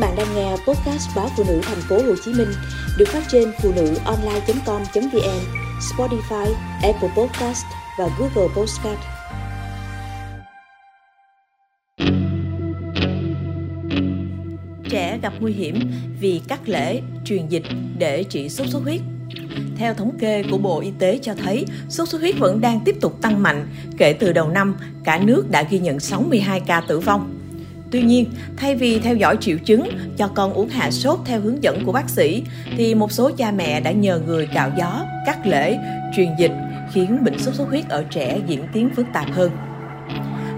bạn đang nghe podcast báo phụ nữ thành phố Hồ Chí Minh được phát trên phụ nữ online.com.vn, Spotify, Apple Podcast và Google Podcast. Trẻ gặp nguy hiểm vì cắt lễ, truyền dịch để trị sốt xuất huyết. Theo thống kê của Bộ Y tế cho thấy, sốt xuất huyết vẫn đang tiếp tục tăng mạnh. Kể từ đầu năm, cả nước đã ghi nhận 62 ca tử vong. Tuy nhiên, thay vì theo dõi triệu chứng cho con uống hạ sốt theo hướng dẫn của bác sĩ, thì một số cha mẹ đã nhờ người cạo gió, cắt lễ, truyền dịch, khiến bệnh sốt xuất huyết ở trẻ diễn tiến phức tạp hơn.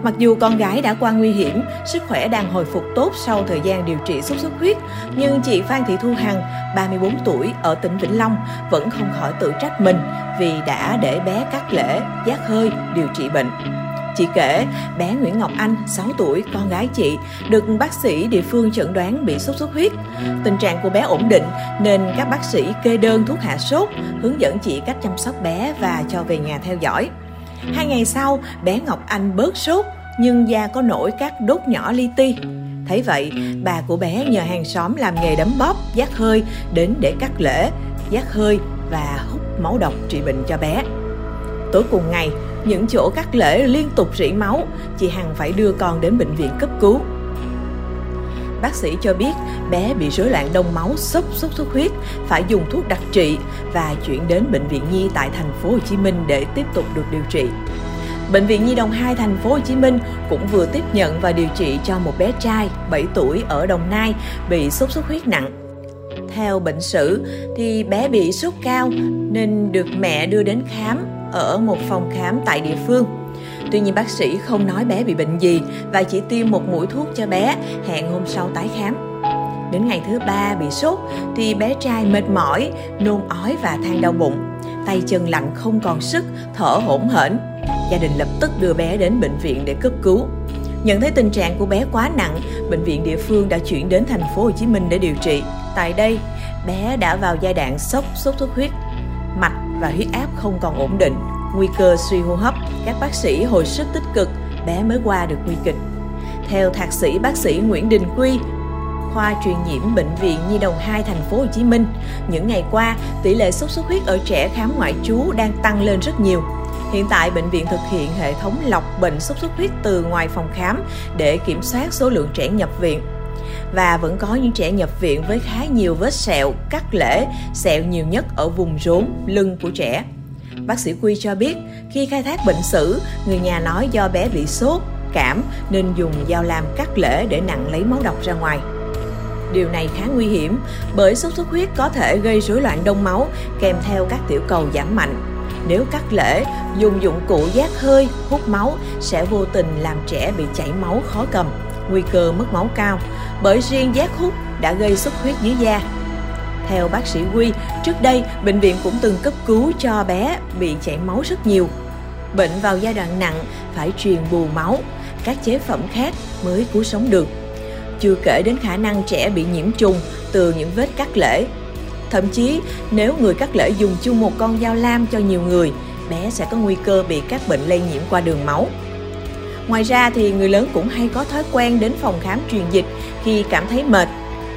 Mặc dù con gái đã qua nguy hiểm, sức khỏe đang hồi phục tốt sau thời gian điều trị sốt xuất huyết, nhưng chị Phan Thị Thu Hằng, 34 tuổi ở tỉnh Vĩnh Long vẫn không khỏi tự trách mình vì đã để bé cắt lễ, giác hơi điều trị bệnh. Chị kể, bé Nguyễn Ngọc Anh, 6 tuổi, con gái chị, được bác sĩ địa phương chẩn đoán bị sốt xuất huyết. Tình trạng của bé ổn định nên các bác sĩ kê đơn thuốc hạ sốt, hướng dẫn chị cách chăm sóc bé và cho về nhà theo dõi. Hai ngày sau, bé Ngọc Anh bớt sốt, nhưng da có nổi các đốt nhỏ li ti. Thấy vậy, bà của bé nhờ hàng xóm làm nghề đấm bóp, giác hơi đến để cắt lễ, giác hơi và hút máu độc trị bệnh cho bé. Tối cùng ngày, những chỗ cắt lễ liên tục rỉ máu, chị Hằng phải đưa con đến bệnh viện cấp cứu. Bác sĩ cho biết bé bị rối loạn đông máu sốc sốt xuất huyết, phải dùng thuốc đặc trị và chuyển đến bệnh viện Nhi tại thành phố Hồ Chí Minh để tiếp tục được điều trị. Bệnh viện Nhi đồng 2 thành phố Hồ Chí Minh cũng vừa tiếp nhận và điều trị cho một bé trai 7 tuổi ở Đồng Nai bị sốt xuất huyết nặng. Theo bệnh sử thì bé bị sốt cao nên được mẹ đưa đến khám ở một phòng khám tại địa phương. Tuy nhiên bác sĩ không nói bé bị bệnh gì và chỉ tiêm một mũi thuốc cho bé, hẹn hôm sau tái khám. Đến ngày thứ ba bị sốt thì bé trai mệt mỏi, nôn ói và than đau bụng. Tay chân lạnh không còn sức, thở hổn hển. Gia đình lập tức đưa bé đến bệnh viện để cấp cứu. Nhận thấy tình trạng của bé quá nặng, bệnh viện địa phương đã chuyển đến thành phố Hồ Chí Minh để điều trị. Tại đây, bé đã vào giai đoạn sốc sốt xuất huyết. Mạch và huyết áp không còn ổn định, nguy cơ suy hô hấp, các bác sĩ hồi sức tích cực, bé mới qua được nguy kịch. Theo thạc sĩ bác sĩ Nguyễn Đình Quy, khoa truyền nhiễm bệnh viện Nhi đồng 2 thành phố Hồ Chí Minh, những ngày qua, tỷ lệ sốt xuất huyết ở trẻ khám ngoại trú đang tăng lên rất nhiều. Hiện tại, bệnh viện thực hiện hệ thống lọc bệnh sốt xuất huyết từ ngoài phòng khám để kiểm soát số lượng trẻ nhập viện và vẫn có những trẻ nhập viện với khá nhiều vết sẹo, cắt lễ, sẹo nhiều nhất ở vùng rốn, lưng của trẻ. Bác sĩ Quy cho biết, khi khai thác bệnh sử, người nhà nói do bé bị sốt, cảm nên dùng dao lam cắt lễ để nặng lấy máu độc ra ngoài. Điều này khá nguy hiểm bởi sốt xuất huyết có thể gây rối loạn đông máu kèm theo các tiểu cầu giảm mạnh. Nếu cắt lễ, dùng dụng cụ giác hơi, hút máu sẽ vô tình làm trẻ bị chảy máu khó cầm, nguy cơ mất máu cao bởi riêng giác hút đã gây xuất huyết dưới da. Theo bác sĩ Quy, trước đây bệnh viện cũng từng cấp cứu cho bé bị chảy máu rất nhiều. Bệnh vào giai đoạn nặng phải truyền bù máu, các chế phẩm khác mới cứu sống được. Chưa kể đến khả năng trẻ bị nhiễm trùng từ những vết cắt lễ. Thậm chí nếu người cắt lễ dùng chung một con dao lam cho nhiều người, bé sẽ có nguy cơ bị các bệnh lây nhiễm qua đường máu. Ngoài ra thì người lớn cũng hay có thói quen đến phòng khám truyền dịch khi cảm thấy mệt,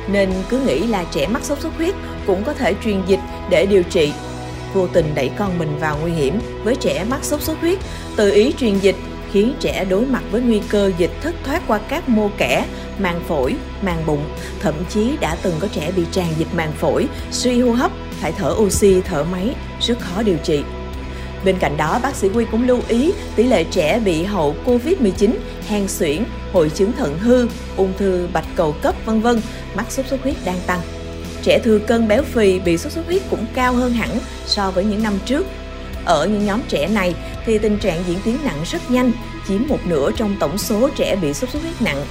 nên cứ nghĩ là trẻ mắc sốt xuất huyết cũng có thể truyền dịch để điều trị. Vô tình đẩy con mình vào nguy hiểm với trẻ mắc sốt xuất huyết, tự ý truyền dịch khiến trẻ đối mặt với nguy cơ dịch thất thoát qua các mô kẽ, màng phổi, màng bụng, thậm chí đã từng có trẻ bị tràn dịch màng phổi, suy hô hấp, phải thở oxy, thở máy, rất khó điều trị. Bên cạnh đó, bác sĩ Quy cũng lưu ý tỷ lệ trẻ bị hậu COVID-19, hen suyễn, hội chứng thận hư, ung thư bạch cầu cấp vân vân mắc sốt xuất huyết đang tăng. Trẻ thừa cân béo phì bị sốt xuất huyết cũng cao hơn hẳn so với những năm trước. Ở những nhóm trẻ này thì tình trạng diễn tiến nặng rất nhanh, chiếm một nửa trong tổng số trẻ bị sốt xuất huyết nặng.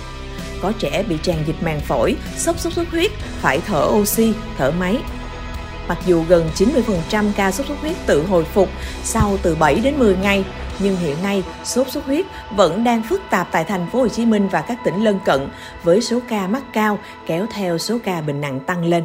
Có trẻ bị tràn dịch màng phổi, sốc sốt xuất huyết, phải thở oxy, thở máy, Mặc dù gần 90% ca sốt xuất huyết tự hồi phục sau từ 7 đến 10 ngày, nhưng hiện nay sốt xuất huyết vẫn đang phức tạp tại thành phố Hồ Chí Minh và các tỉnh lân cận với số ca mắc cao kéo theo số ca bệnh nặng tăng lên.